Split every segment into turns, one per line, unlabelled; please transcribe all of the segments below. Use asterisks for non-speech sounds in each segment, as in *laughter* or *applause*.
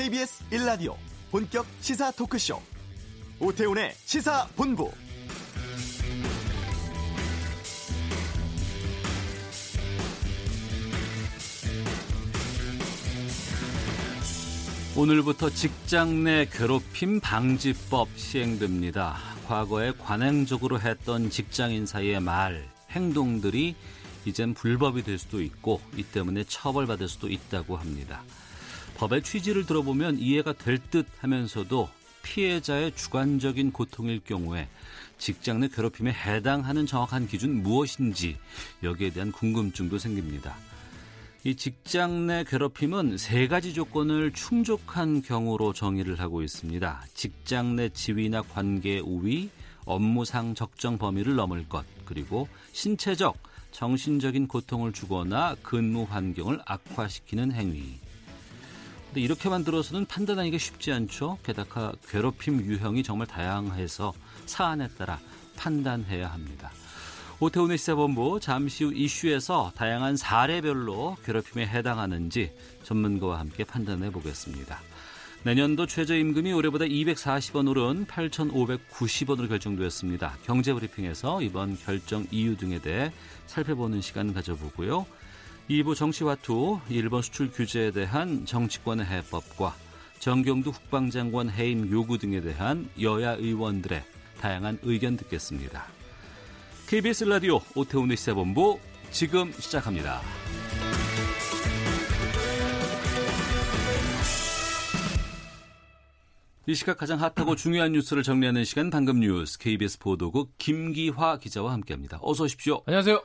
KBS 1라디오 본격 시사 토크쇼 오태훈의 시사본부
오늘부터 직장 내 괴롭힘 방지법 시행됩니다. 과거에 관행적으로 했던 직장인 사이의 말, 행동들이 이젠 불법이 될 수도 있고 이 때문에 처벌받을 수도 있다고 합니다. 법의 취지를 들어보면 이해가 될 듯 하면서도 피해자의 주관적인 고통일 경우에 직장 내 괴롭힘에 해당하는 정확한 기준 무엇인지 여기에 대한 궁금증도 생깁니다. 이 직장 내 괴롭힘은 세 가지 조건을 충족한 경우로 정의를 하고 있습니다. 직장 내 지위나 관계 우위, 업무상 적정 범위를 넘을 것, 그리고 신체적, 정신적인 고통을 주거나 근무 환경을 악화시키는 행위. 근데 이렇게 만 들어서는 판단하기가 쉽지 않죠. 게다가 괴롭힘 유형이 정말 다양해서 사안에 따라 판단해야 합니다. 오태훈의 시사본부 잠시 후 이슈에서 다양한 사례별로 괴롭힘에 해당하는지 전문가와 함께 판단해 보겠습니다. 내년도 최저임금이 올해보다 240원 오른 8,590원으로 결정되었습니다. 경제브리핑에서 이번 결정 이유 등에 대해 살펴보는 시간 가져보고요. 2부 정치화투, 일본 수출 규제에 대한 정치권의 해법과 정경두 국방장관 해임 요구 등에 대한 여야 의원들의 다양한 의견 듣겠습니다. KBS 라디오 오태훈의 시사본부 지금 시작합니다. 이 시각 가장 핫하고 중요한 뉴스를 정리하는 시간 방금 뉴스 KBS 보도국 김기화 기자와 함께합니다. 어서 오십시오.
안녕하세요.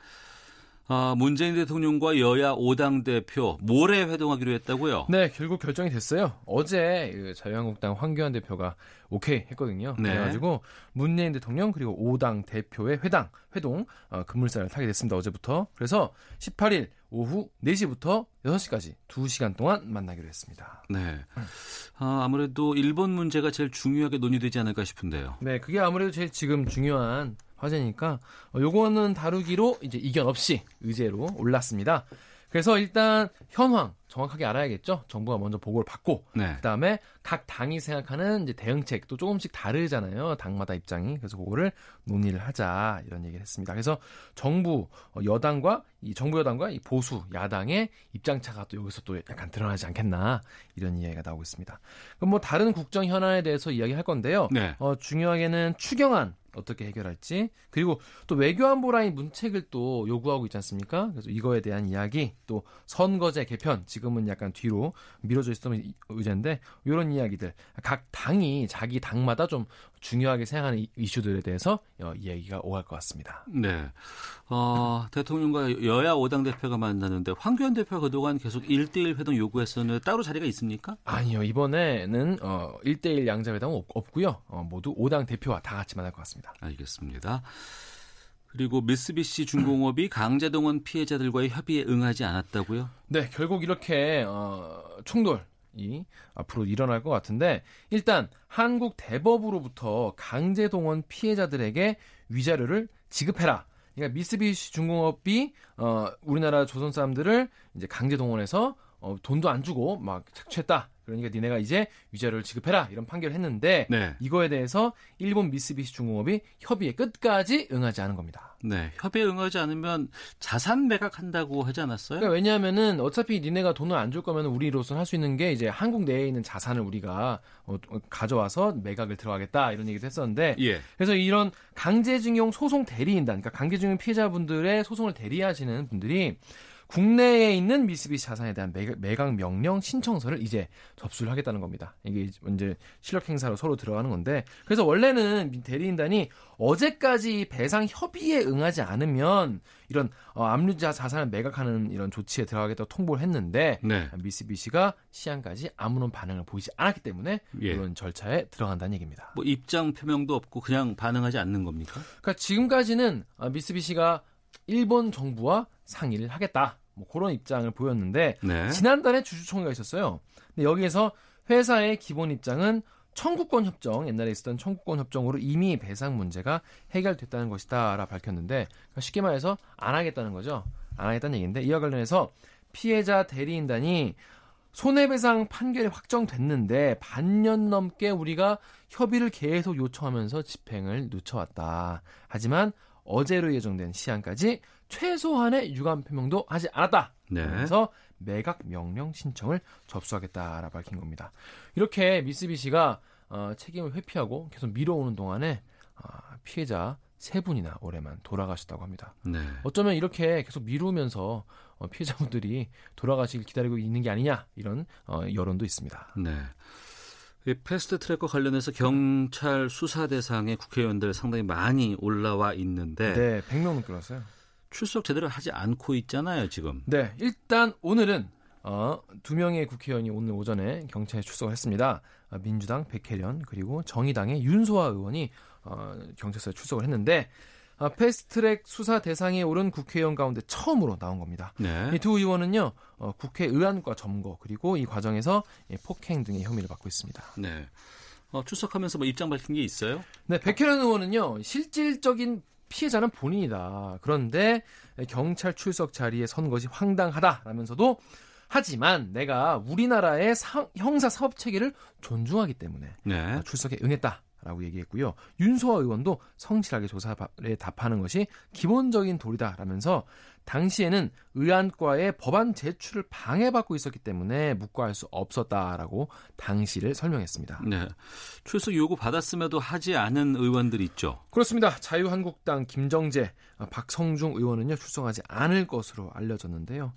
아, 문재인 대통령과 여야 5당 대표 모레 회동하기로 했다고요?
네, 결국 결정이 됐어요. 어제 그 자유한국당 황교안 대표가 오케이 했거든요. 네. 그래가지고 문재인 대통령 그리고 5당 대표의 회당 회동 어, 급물살을 타게 됐습니다. 어제부터. 그래서 18일 오후 4시부터 6시까지 2시간 동안 만나기로 했습니다.
네. 아, 아무래도 일본 문제가 제일 중요하게 논의되지 않을까 싶은데요.
네, 그게 아무래도 제일 지금 중요한 화제니까 어, 요거는 다루기로 이제 이견 없이 의제로 올랐습니다. 그래서 일단 현황 정확하게 알아야겠죠. 정부가 먼저 보고를 받고 네. 그다음에 각 당이 생각하는 이제 대응책도 조금씩 다르잖아요. 당마다 입장이. 그래서 그거를 논의를 하자 이런 얘기를 했습니다. 그래서 정부 어, 여당과 이 정부 여당과 이 보수 야당의 입장 차가 또 여기서 또 약간 드러나지 않겠나 이런 이야기가 나오고 있습니다. 그럼 뭐 다른 국정 현안에 대해서 이야기할 건데요. 네. 어, 중요하게는 추경안 어떻게 해결할지 그리고 또 외교안보라인 문책을 또 요구하고 있지 않습니까? 그래서 이거에 대한 이야기 또 선거제 개편 지금은 약간 뒤로 미뤄져 있었던 의제인데 이런 이야기들 각 당이 자기 당마다 좀 중요하게 생각하는 이슈들에 대해서 어, 이야기가 오갈 것 같습니다.
네. 어, 대통령과 여야 5당 대표가 만나는데 황교안 대표가 그동안 계속 1대1 회동 요구했었는데 따로 자리가 있습니까?
아니요. 이번에는 어, 1대1 양자 회동은 없 고요. 어, 모두 5당 대표와 다 같이 만날 것 같습니다.
알겠습니다. 그리고 미쓰비시 중공업이 *clears throat* 강제동원 피해자들과의 협의에 응하지 않았다고요?
네, 결국 이렇게 어, 충돌 이 앞으로 일어날 것 같은데 일단 한국 대법으로부터 강제 동원 피해자들에게 위자료를 지급해라. 그러니까 미쓰비시 중공업이 어, 우리나라 조선 사람들을 이제 강제 동원해서 어, 돈도 안 주고 막 착취했다. 그러니까 니네가 이제 위자료를 지급해라 이런 판결을 했는데 네. 이거에 대해서 일본 미쓰비시 중공업이 협의에 끝까지 응하지 않은 겁니다.
네, 협의에 응하지 않으면 자산 매각한다고 하지 않았어요?
그러니까 왜냐하면은 어차피 니네가 돈을 안 줄 거면 우리로서는 할 수 있는 게 이제 한국 내에 있는 자산을 우리가 어, 가져와서 매각을 들어가겠다 이런 얘기도 했었는데 예. 그래서 이런 강제징용 소송 대리인단, 그러니까 강제징용 피해자분들의 소송을 대리하시는 분들이 국내에 있는 미쓰비시 자산에 대한 매각 명령 신청서를 이제 접수를 하겠다는 겁니다. 이게 이제 실력 행사로 서로 들어가는 건데 그래서 원래는 대리인단이 어제까지 배상 협의에 응하지 않으면 이런 어, 압류자 자산을 매각하는 이런 조치에 들어가겠다고 통보를 했는데 네. 미쓰비시가 시안까지 아무런 반응을 보이지 않았기 때문에 예. 이런 절차에 들어간다는 얘기입니다.
뭐 입장 표명도 없고 그냥 반응하지 않는 겁니까?
그러니까 지금까지는 어, 미쓰비시가 일본 정부와 상의를 하겠다. 뭐 그런 입장을 보였는데 네. 지난달에 주주총회가 있었어요. 근데 여기에서 회사의 기본 입장은 청구권 협정 옛날에 있었던 청구권 협정으로 이미 배상 문제가 해결됐다는 것이다라 밝혔는데 그러니까 쉽게 말해서 안 하겠다는 거죠. 안 하겠다는 얘기인데 이와 관련해서 피해자 대리인단이 손해배상 판결이 확정됐는데 반년 넘게 우리가 협의를 계속 요청하면서 집행을 늦춰왔다. 하지만 어제로 예정된 시한까지 최소한의 유감 표명도 하지 않았다. 네. 그래서 매각 명령 신청을 접수하겠다라 밝힌 겁니다. 이렇게 미쓰비시가 어, 책임을 회피하고 계속 미뤄오는 동안에 어, 피해자 세 분이나 올해만 돌아가셨다고 합니다. 네. 어쩌면 이렇게 계속 미루면서 어, 피해자분들이 돌아가시길 기다리고 있는 게 아니냐 이런 어, 여론도 있습니다. 네.
패스트 트랙과 관련해서 경찰 수사 대상에 국회의원들 상당히 많이 올라와 있는데
네, 100명 넘게 왔어요.
출석 제대로 하지 않고 있잖아요, 지금.
네, 일단 오늘은 어, 두 명의 국회의원이 오늘 오전에 경찰에 출석을 했습니다. 어, 민주당 백혜련 그리고 정의당의 윤소아 의원이 어, 경찰서에 출석을 했는데 어, 패스트트랙 수사 대상에 오른 국회의원 가운데 처음으로 나온 겁니다. 네. 이두 의원은요 어, 국회 의안과 점거 그리고 이 과정에서 예, 폭행 등의 혐의를 받고 있습니다. 네.
어, 출석하면서 뭐 입장 밝힌 게 있어요?
네, 백혜련 의원은요 실질적인 피해자는 본인이다. 그런데 경찰 출석 자리에 선 것이 황당하다라면서도 하지만 내가 우리나라의 사, 형사 사법 체계를 존중하기 때문에 네. 출석에 응했다. 라고 얘기했고요. 윤소아 의원도 성실하게 조사에 답하는 것이 기본적인 도리다라면서 당시에는 의안과의 법안 제출을 방해받고 있었기 때문에 묵과할 수 없었다라고 당시를 설명했습니다. 네.
출석 요구 받았음에도 하지 않은 의원들이 있죠.
그렇습니다. 자유한국당 김정재, 박성중 의원은요 출석하지 않을 것으로 알려졌는데요.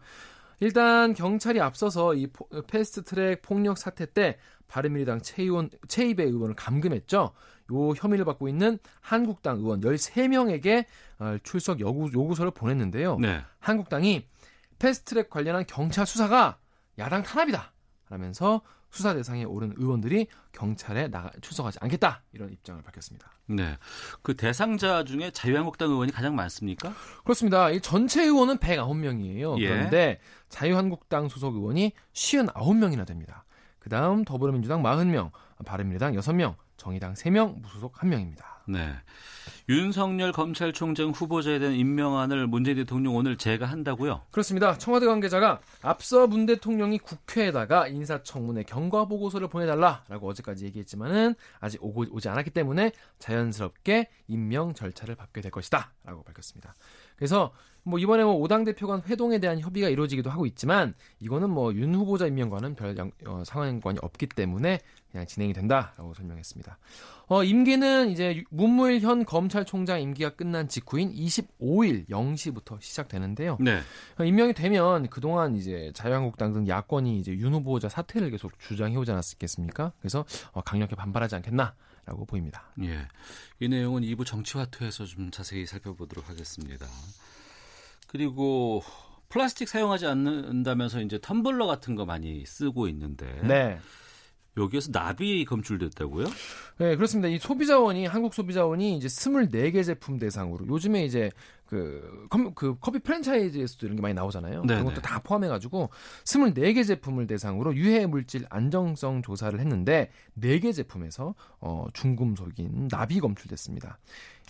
일단 경찰이 앞서서 이 패스트트랙 폭력 사태 때 바른미래당 최의원 최이배 의원을 감금했죠. 요 혐의를 받고 있는 한국당 의원 13명에게 어, 출석 요구, 요구서를 보냈는데요. 네. 한국당이 패스트트랙 관련한 경찰 수사가 야당 탄압이다. 라면서 수사 대상에 오른 의원들이 경찰에 나가 출석하지 않겠다 이런 입장을 밝혔습니다.
네, 그 대상자 중에 자유한국당 의원이 가장 많습니까?
그렇습니다. 이 전체 의원은 109명이에요. 예. 그런데 자유한국당 소속 의원이 59명이나 됩니다. 그 다음 더불어민주당 40명, 바른미래당 6명, 정의당 3명, 무소속 1명입니다. 네.
윤석열 검찰총장 후보자에 대한 임명안을 문재인 대통령 오늘 제가한다고요?
그렇습니다. 청와대 관계자가 앞서 문 대통령이 국회에다가 인사청문회 경과 보고서를 보내달라라고 어제까지 얘기했지만은 아직 오고, 오지 않았기 때문에 자연스럽게 임명 절차를 밟게 될 것이다라고 밝혔습니다. 그래서 뭐 이번에 뭐 오당 대표 간 회동에 대한 협의가 이루어지기도 하고 있지만 이거는 뭐 윤 후보자 임명과는 별 양, 어, 상관관이 없기 때문에 그냥 진행이 된다라고 설명했습니다. 어, 임기는 이제 문무일 현 검찰총장 임기가 끝난 직후인 25일 0시부터 시작되는데요. 네. 어, 임명이 되면 그동안 이제 자유한국당 등 야권이 이제 윤 후보자 사퇴를 계속 주장해 오지 않았겠습니까? 그래서 어, 강력히 반발하지 않겠나. 라고 보입니다.
예. 이 내용은 2부 정치화투에서 좀 자세히 살펴보도록 하겠습니다. 그리고 플라스틱 사용하지 않는다면서 이제 텀블러 같은 거 많이 쓰고 있는데 네. 여기에서 납이 검출됐다고요?
네, 그렇습니다. 이 소비자원이 한국 소비자원이 이제 24개 제품 대상으로 요즘에 이제 그, 그 커피 프랜차이즈에서도 이런 게 많이 나오잖아요. 네네. 그런 것도 다 포함해 가지고 24개 제품을 대상으로 유해 물질 안정성 조사를 했는데 4개 제품에서 어 중금속인 납이 검출됐습니다.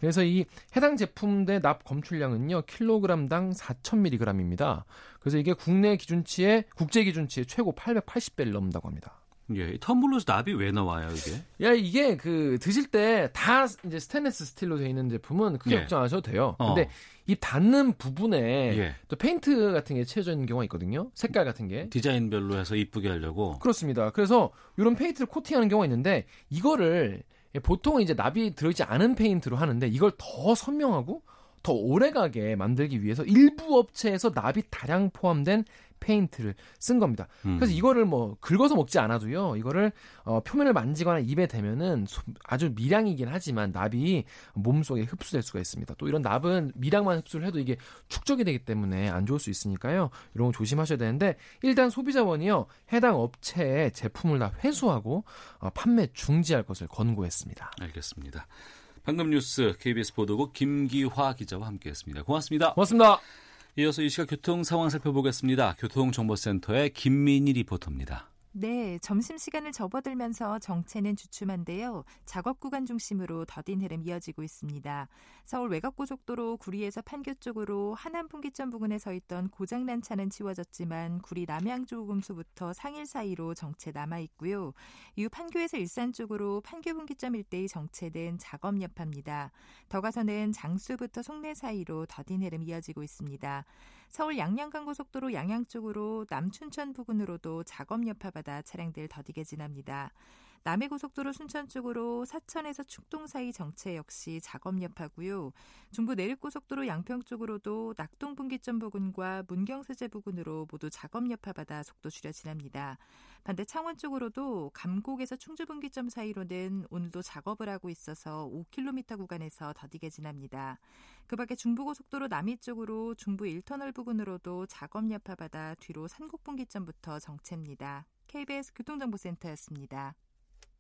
그래서 이 해당 제품의 납 검출량은요 킬로그램당 4,000mg입니다. 그래서 이게 국내 기준치의 국제 기준치의 최고 880배를 넘는다고 합니다.
예, 텀블러에서 납이 왜 나와요, 이게?
야, 이게 그 드실 때 다 이제 스테인레스 스틸로 되어 있는 제품은 크게 예. 걱정 안 하셔도 돼요. 어. 근데 이 닿는 부분에 예. 또 페인트 같은 게 채워져 있는 경우가 있거든요. 색깔 같은 게.
디자인별로 해서 이쁘게 하려고.
그렇습니다. 그래서 이런 페인트를 코팅하는 경우가 있는데 이거를 보통 이제 납이 들어있지 않은 페인트로 하는데 이걸 더 선명하고 더 오래가게 만들기 위해서 일부 업체에서 납이 다량 포함된 페인트를 쓴 겁니다. 음. 그래서 이거를 뭐 긁어서 먹지 않아도요. 이거를 어, 표면을 만지거나 입에 대면은 아주 미량이긴 하지만 납이 몸속에 흡수될 수가 있습니다. 또 이런 납은 미량만 흡수를 해도 이게 축적이 되기 때문에 안 좋을 수 있으니까요. 이런 거 조심하셔야 되는데 일단 소비자원이요. 해당 업체의 제품을 다 회수하고 어, 판매 중지할 것을 권고했습니다.
알겠습니다. 방금 뉴스 KBS 보도국 김기화 기자와 함께했습니다. 고맙습니다.
고맙습니다.
이어서 이 시각 교통 상황 살펴보겠습니다. 교통정보센터의 김민희 리포터입니다.
네, 점심시간을 접어들면서 정체는 주춤한데요. 작업 구간 중심으로 더딘 흐름 이어지고 있습니다. 서울 외곽고속도로 구리에서 판교 쪽으로 하남 분기점 부근에 서 있던 고장난 차는 치워졌지만 구리 남양조금소부터 상일 사이로 정체 남아있고요. 이후 판교에서 일산 쪽으로 판교 분기점 일대의 정체는 작업 여파입니다. 더 가서는 장수부터 송내 사이로 더딘 흐름 이어지고 있습니다. 서울 양양간고속도로 양양 쪽으로 남춘천 부근으로도 작업 여파받아 차량들 더디게 지납니다. 남해고속도로 순천 쪽으로 사천에서 축동 사이 정체 역시 작업 여파고요. 중부 내륙고속도로 양평 쪽으로도 낙동 분기점 부근과 문경세제 부근으로 모두 작업 여파받아 속도 줄여 지납니다. 반대 창원 쪽으로도 감곡에서 충주 분기점 사이로는 오늘도 작업을 하고 있어서 5km 구간에서 더디게 지납니다. 그 밖에 중부고속도로 남이 쪽으로 중부 1터널 부근으로도 작업 여파받아 뒤로 산곡분기점부터 정체입니다. KBS 교통정보센터였습니다.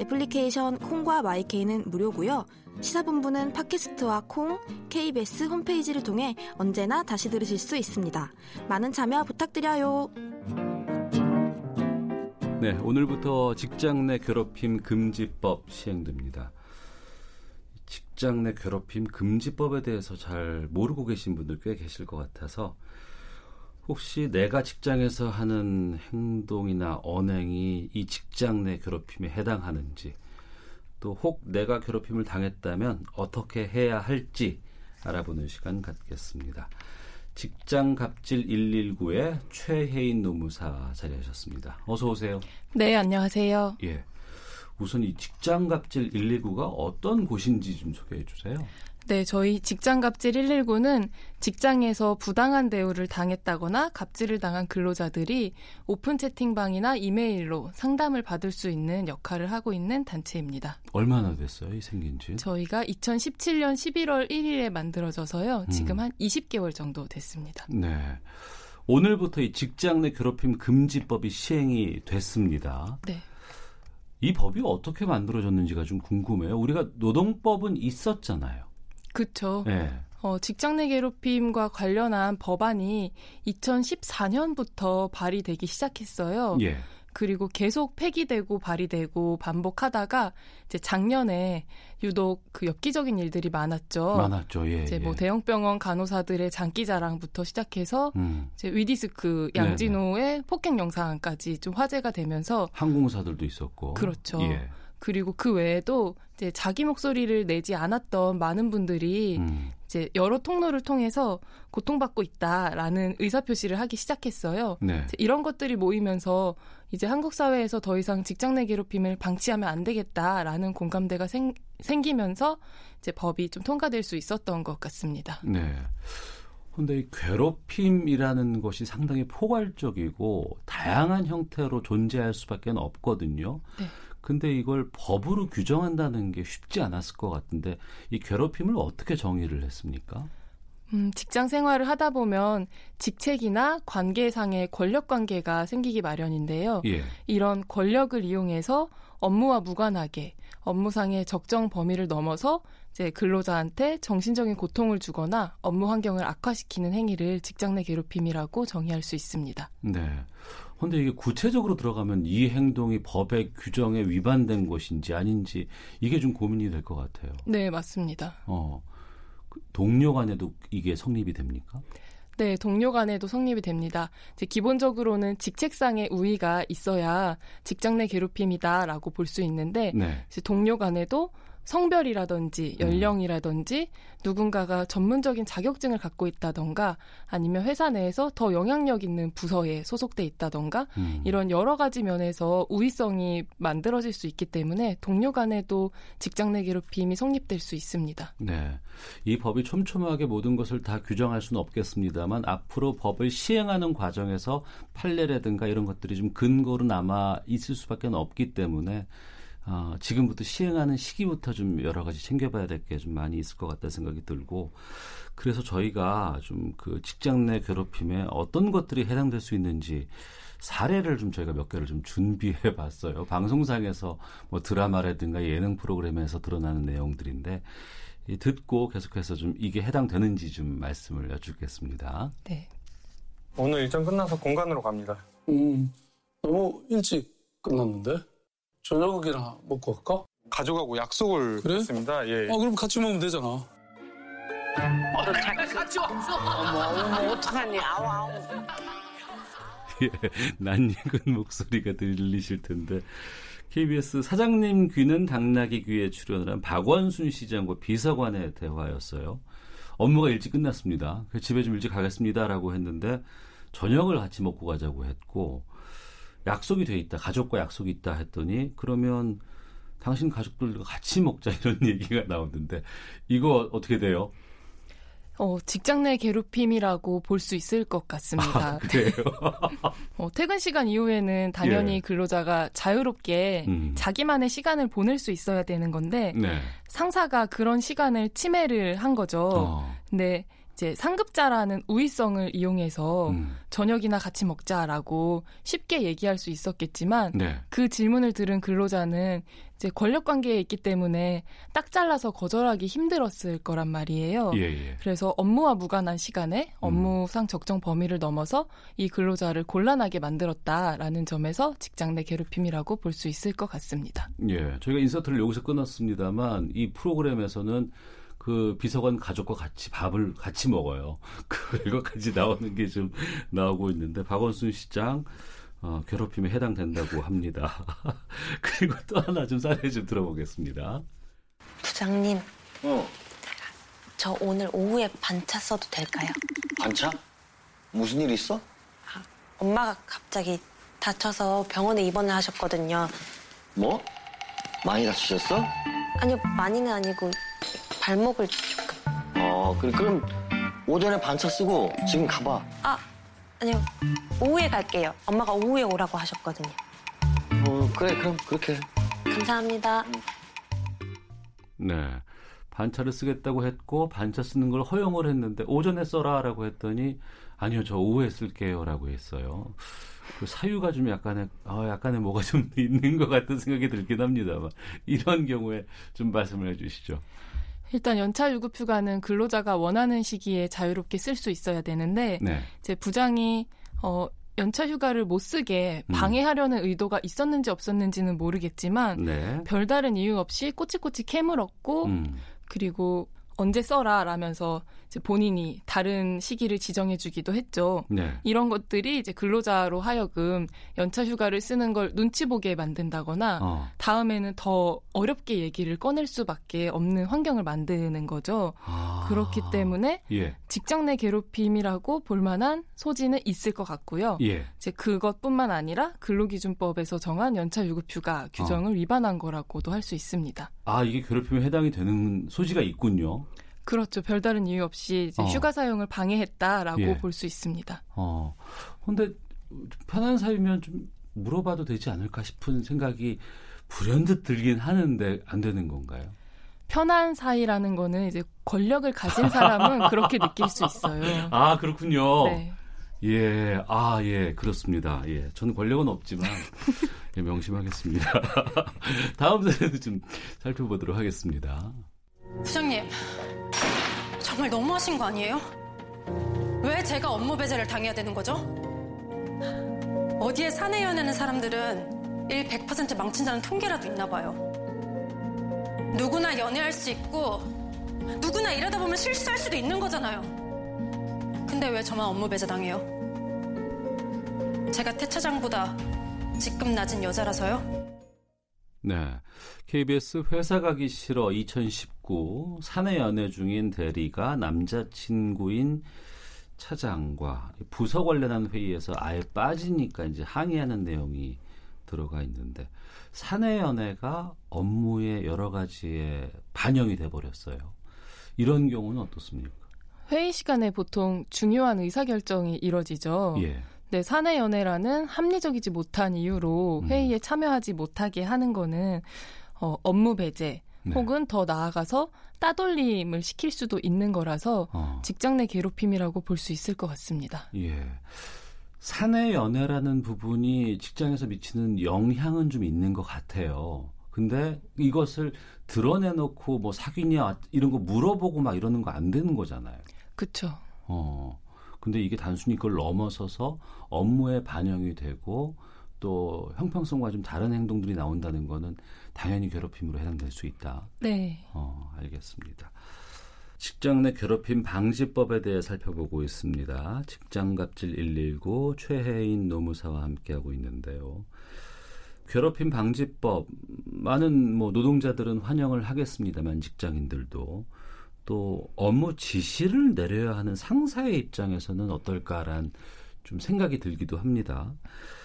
애플리케이션 콩과 마이케이는 무료고요. 시사본부는 팟캐스트와 콩, KBS 홈페이지를 통해 언제나 다시 들으실 수 있습니다. 많은 참여 부탁드려요.
네, 오늘부터 직장 내 괴롭힘 금지법 시행됩니다. 직장 내 괴롭힘 금지법에 대해서 잘 모르고 계신 분들 꽤 계실 것 같아서 혹시 내가 직장에서 하는 행동이나 언행이 이 직장 내 괴롭힘에 해당하는지 또 혹 내가 괴롭힘을 당했다면 어떻게 해야 할지 알아보는 시간 갖겠습니다. 직장 갑질 119의 최혜인 노무사 자리하셨습니다. 어서 오세요.
네, 안녕하세요.
예. 우선 이 직장 갑질 119가 어떤 곳인지 좀 소개해 주세요.
네, 저희 직장 갑질 119는 직장에서 부당한 대우를 당했다거나 갑질을 당한 근로자들이 오픈 채팅방이나 이메일로 상담을 받을 수 있는 역할을 하고 있는 단체입니다.
얼마나 됐어요, 이 생긴 지?
저희가 2017년 11월 1일에 만들어져서요. 지금 음. 한 20개월 정도 됐습니다.
네. 오늘부터 이 직장 내 괴롭힘 금지법이 시행이 됐습니다.
네.
이 법이 어떻게 만들어졌는지가 좀 궁금해요. 우리가 노동법은 있었잖아요.
그렇죠.
네.
어, 직장 내 괴롭힘과 관련한 법안이 2014년부터 발의되기 시작했어요.
예.
그리고 계속 폐기되고 발의되고 반복하다가 이제 작년에 유독 그 엽기적인 일들이 많았죠.
많았죠. 예.
이제 뭐
예.
대형 병원 간호사들의 장기 자랑부터 시작해서 음. 이제 위디스크 양진호의 네네. 폭행 영상까지 좀 화제가 되면서
항공사들도 있었고
그렇죠.
예.
그리고 그 외에도 이제 자기 목소리를 내지 않았던 많은 분들이 음. 이제 여러 통로를 통해서 고통받고 있다라는 의사 표시를 하기 시작했어요.
네.
이런 것들이 모이면서 이제 한국 사회에서 더 이상 직장 내 괴롭힘을 방치하면 안 되겠다라는 공감대가 생, 생기면서 이제 법이 좀 통과될 수 있었던 것 같습니다.
네. 근데 이 괴롭힘이라는 것이 상당히 포괄적이고 다양한 형태로 존재할 수밖에 없거든요.
네.
근데 이걸 법으로 규정한다는 게 쉽지 않았을 것 같은데 이 괴롭힘을 어떻게 정의를 했습니까?
음, 직장 생활을 하다 보면 직책이나 관계상의 권력 관계가 생기기 마련인데요.
예.
이런 권력을 이용해서 업무와 무관하게 업무상의 적정 범위를 넘어서 이제 근로자한테 정신적인 고통을 주거나 업무 환경을 악화시키는 행위를 직장 내 괴롭힘이라고 정의할 수 있습니다.
네. 근데 이게 구체적으로 들어가면 이 행동이 법의 규정에 위반된 것인지 아닌지 이게 좀 고민이 될 것 같아요.
네, 맞습니다.
어. 그 동료 간에도 이게 성립이 됩니까?
네, 동료 간에도 성립이 됩니다. 이제 기본적으로는 직책상의 우위가 있어야 직장 내 괴롭힘이다라고 볼 수 있는데
네.
이제 동료 간에도 성별이라든지 음. 연령이라든지 누군가가 전문적인 자격증을 갖고 있다던가 아니면 회사 내에서 더 영향력 있는 부서에 소속돼 있다던가
음.
이런 여러 가지 면에서 우위성이 만들어질 수 있기 때문에 동료 간에도 직장 내 괴롭힘이 성립될 수 있습니다.
네. 이 법이 촘촘하게 모든 것을 다 규정할 수는 없겠습니다만 앞으로 법을 시행하는 과정에서 판례라든가 이런 것들이 좀 근거로 남아 있을 수밖에 없기 때문에 어, 지금부터 시행하는 시기부터 좀 여러 가지 챙겨봐야 될 게 좀 많이 있을 것 같다는 생각이 들고 그래서 저희가 좀 그 직장 내 괴롭힘에 어떤 것들이 해당될 수 있는지 사례를 좀 저희가 몇 개를 좀 준비해 *laughs* 봤어요. 방송상에서 뭐 드라마라든가 예능 프로그램에서 드러나는 내용들인데 이 듣고 계속해서 좀 이게 해당되는지 좀 말씀을 여쭙겠습니다.
네.
오늘 일정 끝나서 공간으로 갑니다.
음, 너무 일찍 끝났는데? 저녁이나 먹고 갈까?
가족하고 약속을
그래?
했습니다. 예.
어, 그럼 같이 먹으면 되잖아.
어머 어머 어떡하니 아우 아우 *laughs*
예, 낯익은 목소리가 들리실 텐데 KBS 사장님 귀는 당나귀 귀에 출연을 한 박원순 시장과 비서관의 대화였어요. 업무가 일찍 끝났습니다. 그래서 집에 좀 일찍 가겠습니다라고 했는데 저녁을 같이 먹고 가자고 했고 약속이 돼 있다. 가족과 약속이 있다 했더니 그러면 당신 가족들과 같이 먹자 이런 *laughs* 얘기가 나오는데 이거 어떻게 돼요?
어, 직장 내 괴롭힘이라고 볼 수 있을 것 같습니다.
아, 그래요? *laughs*
어, 퇴근 시간 이후에는 당연히
예.
근로자가 자유롭게
음.
자기만의 시간을 보낼 수 있어야 되는 건데
네.
상사가 그런 시간을 침해를 한 거죠.
어,
근데 이제 상급자라는 우위성을 이용해서
음,
저녁이나 같이 먹자라고 쉽게 얘기할 수 있었겠지만
네.
그 질문을 들은 근로자는 이제 권력 관계에 있기 때문에 딱 잘라서 거절하기 힘들었을 거란 말이에요.
예, 예.
그래서 업무와 무관한 시간에 업무상 적정 범위를 넘어서 이 근로자를 곤란하게 만들었다라는 점에서 직장 내 괴롭힘이라고 볼 수 있을 것 같습니다.
예, 저희가 인서트를 여기서 끊었습니다만 이 프로그램에서는 그 비서관 가족과 같이 밥을 같이 먹어요. *laughs* 그거까지 나오는 게 좀 나오고 있는데 박원순 시장 어, 괴롭힘에 해당된다고 합니다. *laughs* 그리고 또 하나 좀 사례 좀 들어보겠습니다.
부장님,
어,
저 오늘 오후에 반차 써도 될까요?
반차? 무슨 일 있어?
엄마가 갑자기 다쳐서 병원에 입원을 하셨거든요.
뭐? 많이 다치셨어?
아니요, 많이는 아니고 발목을 조금.
어, 그래, 그럼 오전에 반차 쓰고 지금 가봐.
아, 아니요. 오후에 갈게요. 엄마가 오후에 오라고 하셨거든요.
어, 그래, 그럼 그렇게. 해.
감사합니다.
네. 반차를 쓰겠다고 했고 반차 쓰는 걸 허용을 했는데 오전에 써라라고 했더니 아니요 저 오후에 쓸게요라고 했어요. 그 사유가 좀 약간의 어, 약간의 뭐가 좀 *laughs* 있는 것 같은 생각이 들긴 합니다만 이런 경우에 좀 말씀을 해주시죠.
일단 연차 유급 휴가는 근로자가 원하는 시기에 자유롭게 쓸 수 있어야 되는데
네.
이제 부장이 어 연차 휴가를 못 쓰게
음.
방해하려는 의도가 있었는지 없었는지는 모르겠지만
네.
별다른 이유 없이 꼬치꼬치 캐물었고
음.
그리고 언제 써라 라면서 본인이 다른 시기를 지정해 주기도 했죠.
네.
이런 것들이 이제 근로자로 하여금 연차 휴가를 쓰는 걸 눈치 보게 만든다거나
어.
다음에는 더 어렵게 얘기를 꺼낼 수밖에 없는 환경을 만드는 거죠.
아.
그렇기 때문에
예.
직장 내 괴롭힘이라고 볼 만한 소지는 있을 것 같고요.
예.
이제 그것뿐만 아니라 근로기준법에서 정한 연차 유급휴가
어.
규정을 위반한 거라고도 할 수 있습니다.
아 이게 괴롭힘에 해당이 되는 소지가 있군요.
그렇죠. 별다른 이유 없이
어.
휴가 사용을 방해했다라고
예.
볼수 있습니다.
어. 근데 편한 사유면 좀 물어봐도 되지 않을까 싶은 생각이 불현듯 들긴 하는데 안 되는 건가요?
편한 사이라는 거는 이제 권력을 가진 사람은 그렇게 느낄 수 있어요. *laughs*
아 그렇군요.
네.
예, 아, 예, 그렇습니다. 예, 저는 권력은 없지만, *laughs* 예, 명심하겠습니다. *laughs* 다음 사례도 좀 살펴보도록 하겠습니다.
부장님, 정말 너무하신 거 아니에요? 왜 제가 업무 배제를 당해야 되는 거죠? 어디에 사내 연애하는 사람들은 일 100% 망친다는 통계라도 있나 봐요. 누구나 연애할 수 있고 누구나 일하다 보면 실수할 수도 있는 거잖아요. 근데 왜 저만 업무 배제 당해요? 제가 태 차장보다 직급 낮은 여자라서요?
네. KBS 회사 가기 싫어 2019 사내 연애 중인 대리가 남자친구인 차장과 부서 관련한 회의에서 아예 빠지니까 이제 항의하는 내용이 들어가 있는데 사내 연애가 업무에 여러 가지에 반영이 돼 버렸어요. 이런 경우는 어떻습니까?
회의 시간에 보통 중요한 의사결정이 이뤄지죠.
예.
네, 사내 연애라는 합리적이지 못한 이유로
음.
회의에 참여하지 못하게 하는 거는 어, 업무 배제
네.
혹은 더 나아가서 따돌림을 시킬 수도 있는 거라서
어.
직장 내 괴롭힘이라고 볼 수 있을 것 같습니다.
예. 사내 연애라는 부분이 직장에서 미치는 영향은 좀 있는 것 같아요. 근데 이것을 드러내놓고 뭐 사귀냐 이런 거 물어보고 막 이러는 거 안 되는 거잖아요.
그렇죠.
어. 근데 이게 단순히 그걸 넘어서서 업무에 반영이 되고 또 형평성과 좀 다른 행동들이 나온다는 거는 당연히 괴롭힘으로 해당될 수 있다.
네.
어, 알겠습니다. 직장 내 괴롭힘 방지법에 대해 살펴보고 있습니다. 직장갑질 119 최혜인 노무사와 함께하고 있는데요. 괴롭힘 방지법 많은 뭐 노동자들은 환영을 하겠습니다만 직장인들도 또 업무 지시를 내려야 하는 상사의 입장에서는 어떨까란 좀 생각이 들기도 합니다.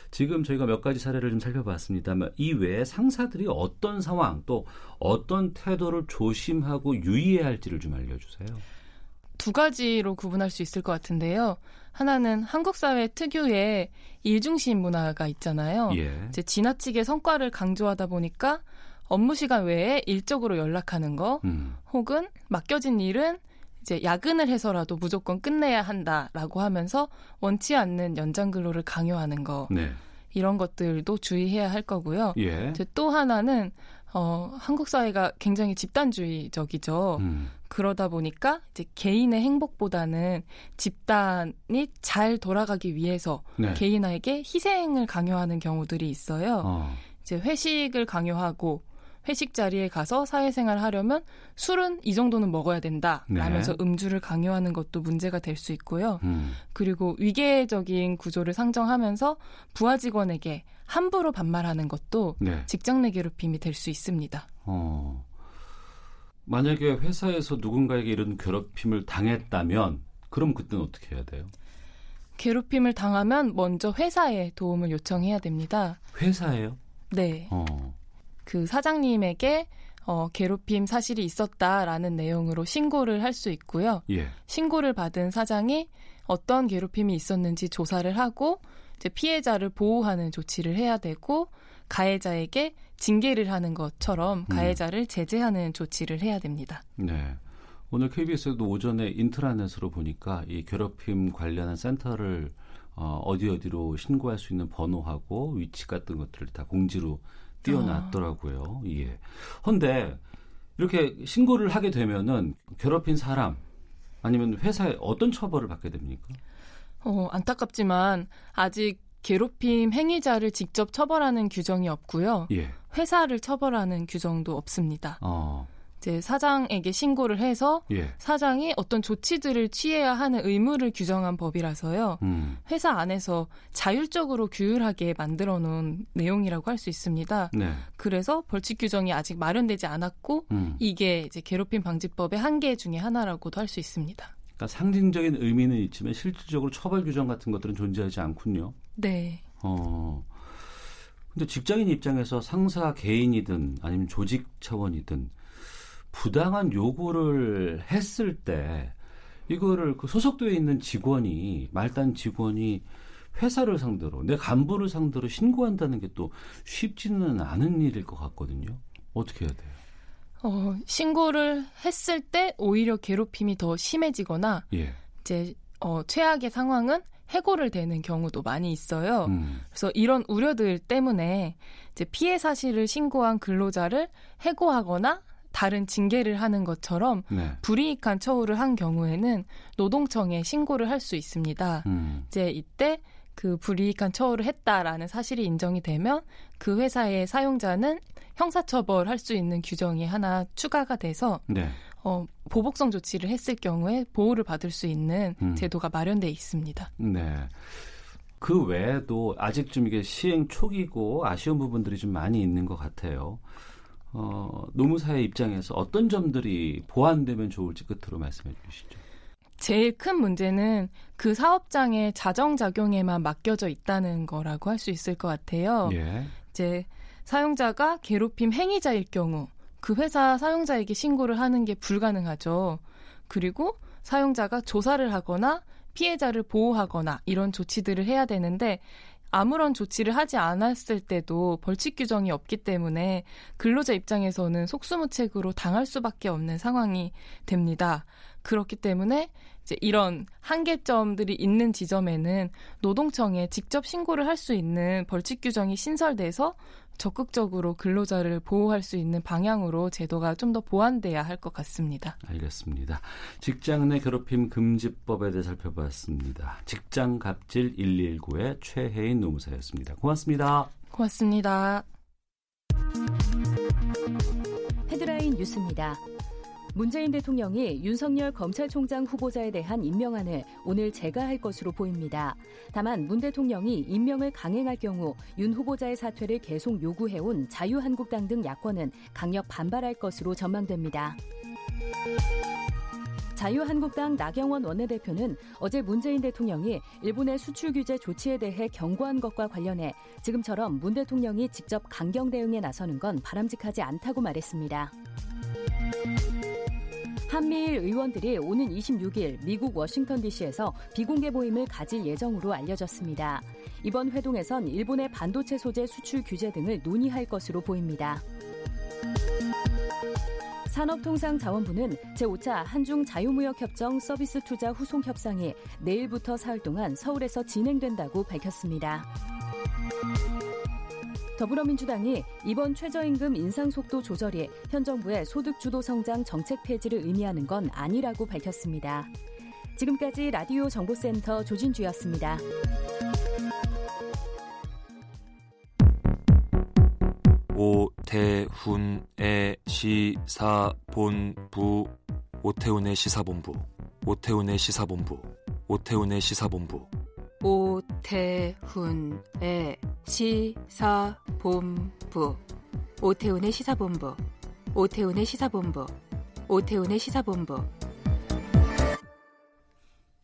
지금 저희가 몇 가지 사례를 좀 살펴봤습니다만 이 외에 상사들이 어떤 상황 또 어떤 태도를 조심하고 유의해야 할지를 좀 알려주세요.
두 가지로 구분할 수 있을 것 같은데요. 하나는 한국 사회 특유의 일중심 문화가 있잖아요.
예.
이제 지나치게 성과를 강조하다 보니까 업무 시간 외에 일적으로 연락하는 거,
음.
혹은 맡겨진 일은 이제 야근을 해서라도 무조건 끝내야 한다라고 하면서 원치 않는 연장 근로를 강요하는 거
네.
이런 것들도 주의해야 할 거고요.
예.
이제 또 하나는 어, 한국 사회가 굉장히 집단주의적이죠.
음.
그러다 보니까 이제 개인의 행복보다는 집단이 잘 돌아가기 위해서
네.
개인에게 희생을 강요하는 경우들이 있어요.
어.
이제 회식을 강요하고 회식 자리에 가서 사회생활 하려면 술은 이 정도는 먹어야 된다
네.
라면서 음주를 강요하는 것도 문제가 될 수 있고요.
음.
그리고 위계적인 구조를 상정하면서 부하 직원에게 함부로 반말하는 것도
네.
직장 내 괴롭힘이 될 수 있습니다.
어. 만약에 회사에서 누군가에게 이런 괴롭힘을 당했다면 그럼 그때는 어떻게 해야 돼요?
괴롭힘을 당하면 먼저 회사에 도움을 요청해야 됩니다.
회사예요?
네.
어.
그 사장님에게 어, 괴롭힘 사실이 있었다라는 내용으로 신고를 할 수 있고요.
예.
신고를 받은 사장이 어떤 괴롭힘이 있었는지 조사를 하고 이제 피해자를 보호하는 조치를 해야 되고 가해자에게 징계를 하는 것처럼 가해자를 제재하는 조치를 해야 됩니다.
네. 오늘 KBS에도 오전에 인트라넷으로 보니까 이 괴롭힘 관련한 센터를 어, 어디 어디로 신고할 수 있는 번호하고 위치 같은 것들을 다 공지로 띄워놨더라고요. 예. 헌데 이렇게 신고를 하게 되면은 괴롭힌 사람 아니면 회사에 어떤 처벌을 받게 됩니까?
어, 안타깝지만 아직 괴롭힘 행위자를 직접 처벌하는 규정이 없고요.
예.
회사를 처벌하는 규정도 없습니다.
어.
이제 사장에게 신고를 해서
예.
사장이 어떤 조치들을 취해야 하는 의무를 규정한 법이라서요.
음.
회사 안에서 자율적으로 규율하게 만들어 놓은 내용이라고 할 수 있습니다.
네.
그래서 벌칙 규정이 아직 마련되지 않았고
음.
이게 이제 괴롭힘 방지법의 한계 중에 하나라고도 할 수 있습니다.
그러니까 상징적인 의미는 있지만 실질적으로 처벌 규정 같은 것들은 존재하지 않군요.
네.
어. 근데 직장인 입장에서 상사 개인이든 아니면 조직 차원이든 부당한 요구를 했을 때 이거를 그 소속도에 있는 직원이 말단 직원이 회사를 상대로 내 간부를 상대로 신고한다는 게 또 쉽지는 않은 일일 것 같거든요. 어떻게 해야 돼요?
어, 신고를 했을 때 오히려 괴롭힘이 더 심해지거나
예.
이제 어, 최악의 상황은 해고를 되는 경우도 많이 있어요.
음.
그래서 이런 우려들 때문에 이제 피해 사실을 신고한 근로자를 해고하거나 다른 징계를 하는 것처럼
네.
불이익한 처우를 한 경우에는 노동청에 신고를 할 수 있습니다.
음.
이제 이때 그 불이익한 처우를 했다라는 사실이 인정이 되면 그 회사의 사용자는 형사처벌할 수 있는 규정이 하나 추가가 돼서
네.
어, 보복성 조치를 했을 경우에 보호를 받을 수 있는
음.
제도가 마련돼 있습니다.
네. 그 외에도 아직 좀 이게 시행 초기고 아쉬운 부분들이 좀 많이 있는 것 같아요. 어, 노무사의 입장에서 어떤 점들이 보완되면 좋을지 끝으로 말씀해 주시죠.
제일 큰 문제는 그 사업장의 자정작용에만 맡겨져 있다는 거라고 할 수 있을 것 같아요.
예.
이제 사용자가 괴롭힘 행위자일 경우 그 회사 사용자에게 신고를 하는 게 불가능하죠. 그리고 사용자가 조사를 하거나 피해자를 보호하거나 이런 조치들을 해야 되는데 아무런 조치를 하지 않았을 때도 벌칙 규정이 없기 때문에 근로자 입장에서는 속수무책으로 당할 수밖에 없는 상황이 됩니다. 그렇기 때문에 이제 이런 한계점들이 있는 지점에는 노동청에 직접 신고를 할 수 있는 벌칙 규정이 신설돼서 적극적으로 근로자를 보호할 수 있는 방향으로 제도가 좀 더 보완돼야 할 것 같습니다.
알겠습니다. 직장 내 괴롭힘 금지법에 대해 살펴봤습니다. 직장 갑질 119의 최혜인 노무사였습니다. 고맙습니다.
고맙습니다.
헤드라인 뉴스입니다. 문재인 대통령이 윤석열 검찰총장 후보자에 대한 임명안을 오늘 제가할 것으로 보입니다. 다만 문 대통령이 임명을 강행할 경우 윤 후보자의 사퇴를 계속 요구해온 자유한국당 등 야권은 강력 반발할 것으로 전망됩니다. 자유한국당 나경원 원내대표는 어제 문재인 대통령이 일본의 수출 규제 조치에 대해 경고한 것과 관련해 지금처럼 문 대통령이 직접 강경 대응에 나서는 건 바람직하지 않다고 말했습니다. 한미일 의원들이 오는 26일 미국 워싱턴 DC에서 비공개 모임을 가질 예정으로 알려졌습니다. 이번 회동에선 일본의 반도체 소재 수출 규제 등을 논의할 것으로 보입니다. 산업통상자원부는 제5차 한중 자유무역협정 서비스 투자 후송 협상이 내일부터 사흘 동안 서울에서 진행된다고 밝혔습니다. 더불어민주당이 이번 최저임금 인상 속도 조절이 현 정부의 소득주도 성장 정책 폐지를 의미하는 건 아니라고 밝혔습니다. 지금까지 라디오 정보센터 조진주였습니다.
오태훈의 시사본부 오태훈의 시사본부 오태훈의 시사본부 오태훈의 시사본부
오태훈의 시사본부 오태훈의 시사본부 오태훈의 시사본부 오태훈의 시사본부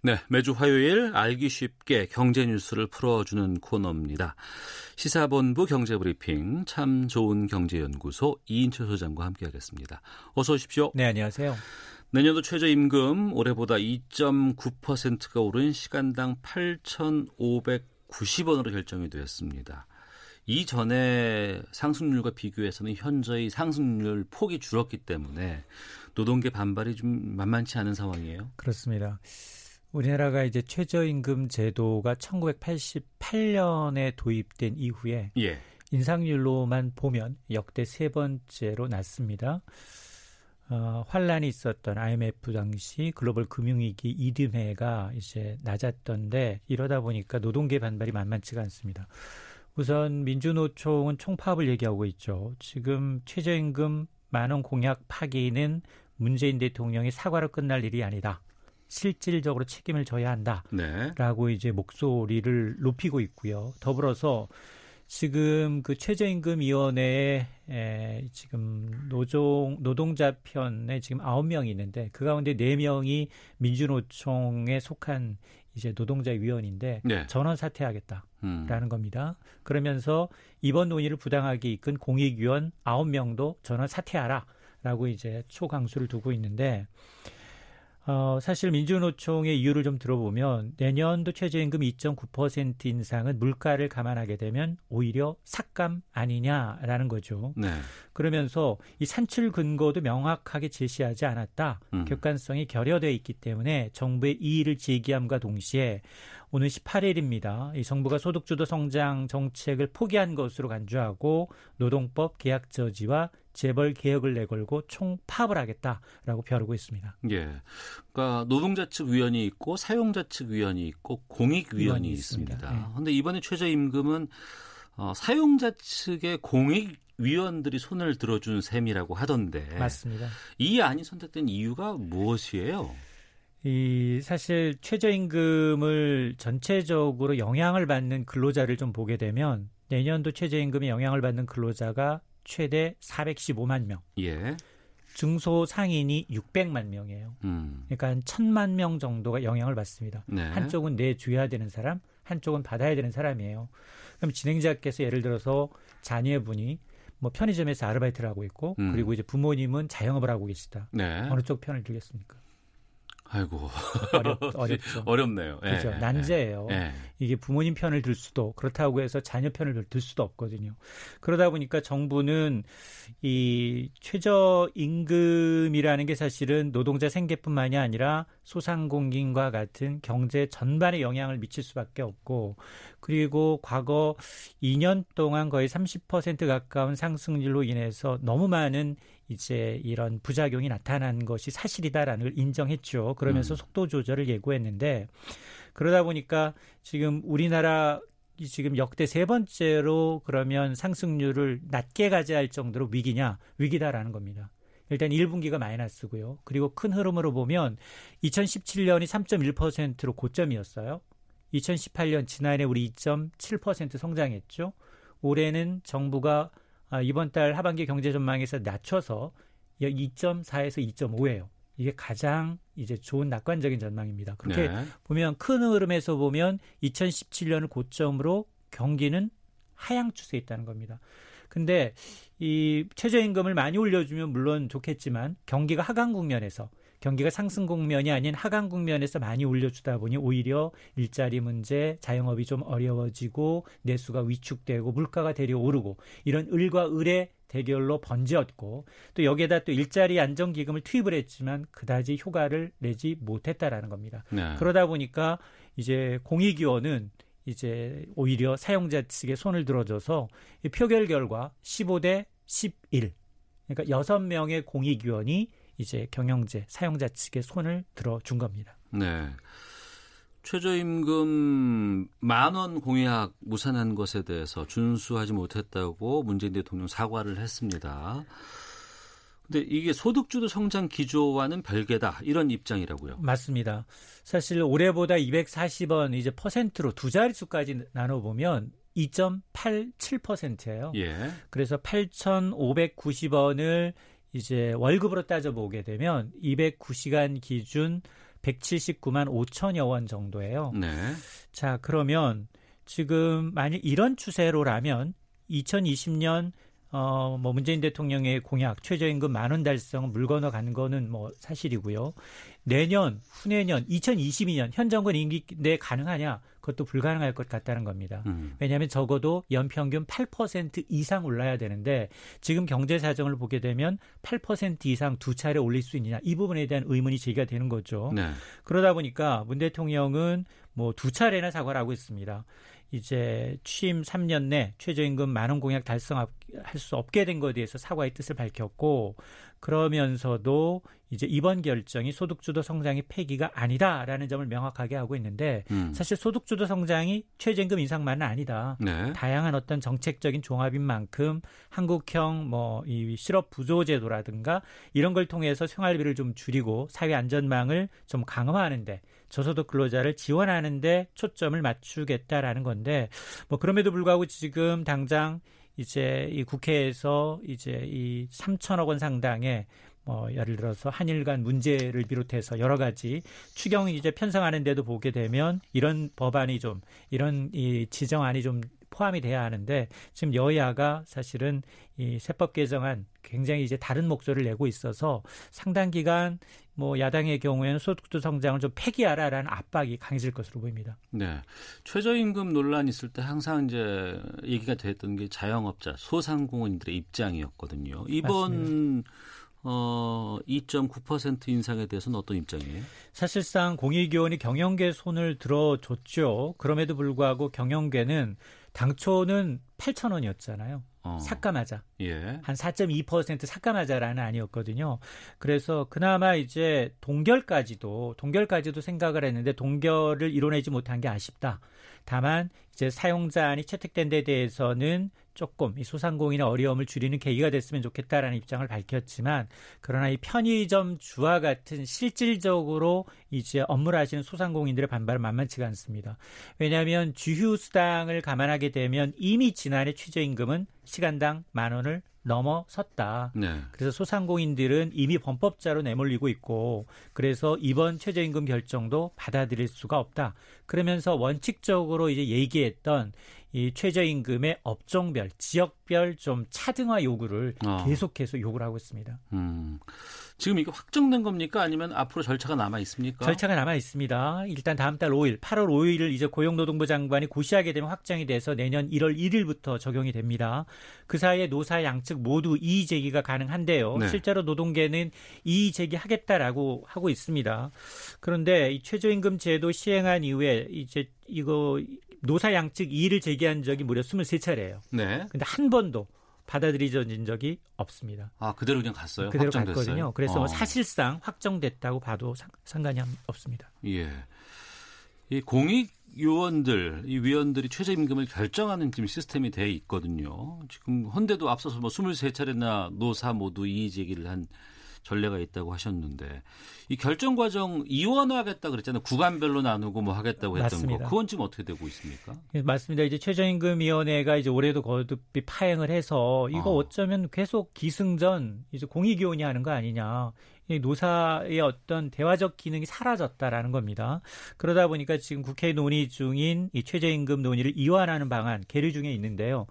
네, 매주 화요일 알기 쉽게 경제 뉴스를 풀어주는 코너입니다. 시사본부 경제브리핑 참 좋은 경제연구소 이인철 소장과 함께하겠습니다. 어서 오십시오.
네, 안녕하세요.
내년도 최저임금 올해보다 2.9%가 오른 시간당 8,590원으로 결정이 되었습니다. 이전에 상승률과 비교해서는 현저히 상승률 폭이 줄었기 때문에 노동계 반발이 좀 만만치 않은 상황이에요.
그렇습니다. 우리나라가 이제 최저임금 제도가 1988년에 도입된 이후에 예. 인상률로만 보면 역대 세 번째로 낮습니다. 어, 환란이 있었던 IMF 당시 글로벌 금융위기 이듬해가 이제 낮았던데 이러다 보니까 노동계 반발이 만만치가 않습니다. 우선 민주노총은 총파업을 얘기하고 있죠. 지금 최저임금 만원 공약 파기는 문재인 대통령이 사과로 끝날 일이 아니다. 실질적으로 책임을 져야 한다라고 네. 이제 목소리를 높이고 있고요. 더불어서 지금 그 최저임금위원회에 에, 지금 노종 노동자 편에 지금 아홉 명이 있는데 그 가운데 네 명이 민주노총에 속한 이제 노동자 위원인데 네. 전원 사퇴하겠다라는 음. 겁니다. 그러면서 이번 논의를 부당하게 이끈 공익위원 아홉 명도 전원 사퇴하라라고 이제 초강수를 두고 있는데 어, 사실 민주노총의 이유를 좀 들어보면 내년도 최저임금 2.9% 인상은 물가를 감안하게 되면 오히려 삭감 아니냐라는 거죠. 네. 그러면서 이 산출 근거도 명확하게 제시하지 않았다. 음. 객관성이 결여돼 있기 때문에 정부의 이의를 제기함과 동시에 오늘 18일입니다. 이 정부가 소득주도 성장 정책을 포기한 것으로 간주하고 노동법 계약 저지와 재벌 개혁을 내걸고 총 파업을 하겠다라고 벼르고 있습니다.
예. 그러니까 노동자 측 위원이 있고 사용자 측 위원이 있고 공익 위원이 있습니다. 그런데 예. 이번에 최저임금은 어, 사용자 측의 공익 위원들이 손을 들어준 셈이라고 하던데
맞습니다.
이 안이 선택된 이유가 무엇이에요?
이 사실 최저임금을 전체적으로 영향을 받는 근로자를 좀 보게 되면 내년도 최저임금에 영향을 받는 근로자가 최대 415만 명. 예. 중소 상인이 600만 명이에요. 음. 그러니까 한 1000만 명 정도가 영향을 받습니다. 네. 한쪽은 내줘야 되는 사람, 한쪽은 받아야 되는 사람이에요. 그럼 진행자께서 예를 들어서 자녀분이 뭐 편의점에서 아르바이트를 하고 있고 음. 그리고 이제 부모님은 자영업을 하고 계시다. 네. 어느 쪽 편을 들겠습니까?
아이고
어렵, *laughs* 어렵 죠.
어렵네요.
예, 그렇죠. 난제예요. 예. 이게 부모님 편을 들 수도 그렇다고 해서 자녀 편을 들 수도 없거든요. 그러다 보니까 정부는 이 최저 임금이라는 게 사실은 노동자 생계뿐만이 아니라 소상공인과 같은 경제 전반에 영향을 미칠 수밖에 없고 그리고 과거 2년 동안 거의 30% 가까운 상승률로 인해서 너무 많은 이제 이런 부작용이 나타난 것이 사실이다라는 걸 인정했죠. 그러면서 음. 속도 조절을 예고했는데 그러다 보니까 지금 우리나라 지금 역대 세 번째로 그러면 상승률을 낮게 가져야 할 정도로 위기냐 위기다라는 겁니다. 일단 1분기가 마이너스고요. 그리고 큰 흐름으로 보면 2017년이 3.1%로 고점이었어요. 2018년 지난해 우리 2.7% 성장했죠. 올해는 정부가 아, 이번 달 하반기 경제 전망에서 낮춰서 2.4에서 2.5예요. 이게 가장 이제 좋은 낙관적인 전망입니다. 그렇게 네. 보면 큰 흐름에서 보면 2017년을 고점으로 경기는 하향 추세에 있다는 겁니다. 근데 이 최저임금을 많이 올려주면 물론 좋겠지만 경기가 하강 국면에서 경기가 상승 국면이 아닌 하강 국면에서 많이 올려주다 보니 오히려 일자리 문제, 자영업이 좀 어려워지고 내수가 위축되고 물가가 데려오르고 이런 을과 을의 대결로 번지었고 또 여기에다 또 일자리 안정기금을 투입을 했지만 그다지 효과를 내지 못했다라는 겁니다. 네. 그러다 보니까 이제 공익위원은 이제 오히려 사용자 측에 손을 들어줘서 표결 결과 15대 11 그러니까 6명의 공익위원이 이제 경영제 사용자 측에 손을 들어준 겁니다.
네. 최저임금 만 원 공약 무산한 것에 대해서 준수하지 못했다고 문재인 대통령 사과를 했습니다. 근데 이게 소득주도 성장 기조와는 별개다 이런 입장이라고요.
맞습니다. 사실 올해보다 240원 이제 퍼센트로 두 자릿수까지 나눠 보면 2.87%예요. 예. 그래서 8,590원을 이제 월급으로 따져보게 되면 209시간 기준 179만 5천여 원 정도예요. 네. 자, 그러면 지금 만약 이런 추세로라면 2020년 어, 뭐 문재인 대통령의 공약 최저임금 만 원 달성 물 건너 가는 거는 뭐 사실이고요. 내년, 후내년, 2022년 현 정권 임기 내 가능하냐? 그것도 불가능할 것 같다는 겁니다. 음. 왜냐하면 적어도 연평균 8% 이상 올라야 되는데 지금 경제 사정을 보게 되면 8% 이상 두 차례 올릴 수 있느냐 이 부분에 대한 의문이 제기가 되는 거죠. 네. 그러다 보니까 문 대통령은 뭐 두 차례나 사과를 하고 있습니다. 이제 취임 3년 내 최저임금 만원 공약 달성할 수 없게 된 것에 대해서 사과의 뜻을 밝혔고 그러면서도 이제 이번 결정이 소득주도 성장의 폐기가 아니다라는 점을 명확하게 하고 있는데 음. 사실 소득주도 성장이 최저임금 인상만은 아니다. 네. 다양한 어떤 정책적인 종합인 만큼 한국형 뭐 이 실업 부조 제도라든가 이런 걸 통해서 생활비를 좀 줄이고 사회 안전망을 좀 강화하는데 저소득 근로자를 지원하는데 초점을 맞추겠다라는 건데 뭐 그럼에도 불구하고 지금 당장 이제 이 국회에서 이제 이 3천억 원 상당의 뭐 예를 들어서 한일 간 문제를 비롯해서 여러 가지 추경 이제 편성하는데도 보게 되면 이런 법안이 좀 이런 이 지정안이 좀 포함이 돼야 하는데 지금 여야가 사실은 이 세법 개정안 굉장히 이제 다른 목소리를 내고 있어서 상당 기간 뭐 야당의 경우에는 소득도 성장을 좀 폐기하라라는 압박이 강해질 것으로 보입니다.
네. 최저임금 논란 있을 때 항상 이제 얘기가 됐던 게 자영업자, 소상공인들의 입장이었거든요. 이번 맞습니다. 어, 2.9% 인상에 대해서는 어떤 입장이에요?
사실상 공익위원이 경영계 손을 들어줬죠. 그럼에도 불구하고 경영계는 당초는 8천 원이었잖아요. 어. 삭감하자. 예. 한 4.2% 삭감하자라는 아니었거든요. 그래서 그나마 이제 동결까지도 동결까지도 생각을 했는데 동결을 이뤄내지 못한 게 아쉽다. 다만 이제 사용자안이 채택된 데 대해서는 조금 이 소상공인의 어려움을 줄이는 계기가 됐으면 좋겠다라는 입장을 밝혔지만 그러나 이 편의점 주와 같은 실질적으로 이제 업무를 하시는 소상공인들의 반발은 만만치가 않습니다. 왜냐하면 주휴 수당을 감안하게 되면 이미 지난해 최저임금은 시간당 만 원을 넘어섰다. 네. 그래서 소상공인들은 이미 범법자로 내몰리고 있고 그래서 이번 최저임금 결정도 받아들일 수가 없다. 그러면서 원칙적으로 이제 얘기했던 이 최저임금의 업종별, 지역별 좀 차등화 요구를 어. 계속해서 요구를 하고 있습니다. 음.
지금 이게 확정된 겁니까? 아니면 앞으로 절차가 남아 있습니까?
절차가 남아 있습니다. 일단 다음 달 5일, 8월 5일을 이제 고용노동부 장관이 고시하게 되면 확정이 돼서 내년 1월 1일부터 적용이 됩니다. 그 사이에 노사 양측 모두 이의 제기가 가능한데요. 네. 실제로 노동계는 이의 제기하겠다라고 하고 있습니다. 그런데 이 최저임금 제도 시행한 이후에 이제 이거 노사 양측 이의를 제기한 적이 무려 23차례예요. 네. 근데 한 번도 받아들여진 적이 없습니다.
아 그대로 그냥 갔어요?
그대로 확정됐어요? 갔거든요. 그래서 뭐 어. 뭐 사실상 확정됐다고 봐도 상관이 없습니다.
예. 이 공익 요원들, 이 위원들이 최저임금을 결정하는 지금 시스템이 돼 있거든요. 지금 헌데도 앞서서 뭐 23차례나 노사 모두 이의 제기를 한 전례가 있다고 하셨는데 이 결정 과정 이원화하겠다 그랬잖아요. 구간별로 나누고 뭐 하겠다고 했던 맞습니다. 거. 그건 지금 어떻게 되고 있습니까?
예, 맞습니다. 이제 최저임금위원회가 이제 올해도 거듭비 파행을 해서 이거 어. 어쩌면 계속 기승전 이제 공익위원이 하는 거 아니냐. 노사의 어떤 대화적 기능이 사라졌다라는 겁니다. 그러다 보니까 지금 국회 논의 중인 이 최저임금 논의를 이완하는 방안 계류 중에 있는데요.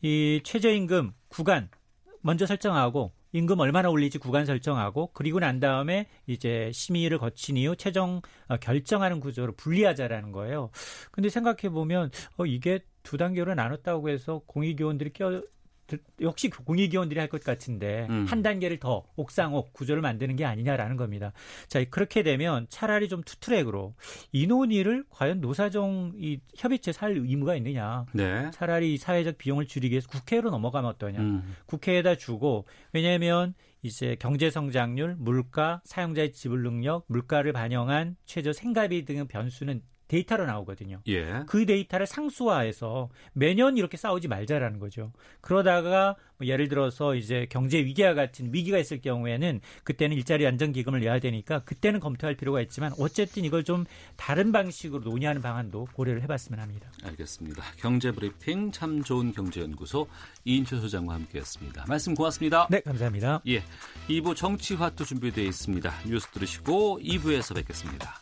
이 최저임금 구간 먼저 설정하고 임금 얼마나 올리지 구간 설정하고 그리고 난 다음에 이제 심의를 거친 이후 최종 어, 결정하는 구조로 분리하자라는 거예요. 근데 생각해 보면 어 이게 두 단계로 나눴다고 해서 공익위원들이 껴 역시 공익위원들이 할 것 같은데 음. 한 단계를 더 옥상옥 구조를 만드는 게 아니냐라는 겁니다. 자 그렇게 되면 차라리 좀 투트랙으로 이 논의를 과연 노사정 이 협의체 살 의무가 있느냐. 네. 차라리 사회적 비용을 줄이기 위해서 국회로 넘어가면 어떠냐. 음. 국회에다 주고 왜냐하면 이제 경제 성장률, 물가, 사용자의 지불 능력, 물가를 반영한 최저 생가비 등의 변수는 데이터로 나오거든요. 예. 그 데이터를 상수화해서 매년 이렇게 싸우지 말자라는 거죠. 그러다가 뭐 예를 들어서 이제 경제 위기와 같은 위기가 있을 경우에는 그때는 일자리 안정기금을 내야 되니까 그때는 검토할 필요가 있지만 어쨌든 이걸 좀 다른 방식으로 논의하는 방안도 고려를 해봤으면 합니다.
알겠습니다. 경제브리핑 참 좋은 경제연구소 이인철 소장과 함께했습니다. 말씀 고맙습니다.
네, 감사합니다.
예, 2부 정치화투 준비되어 있습니다. 뉴스 들으시고 2부에서 뵙겠습니다.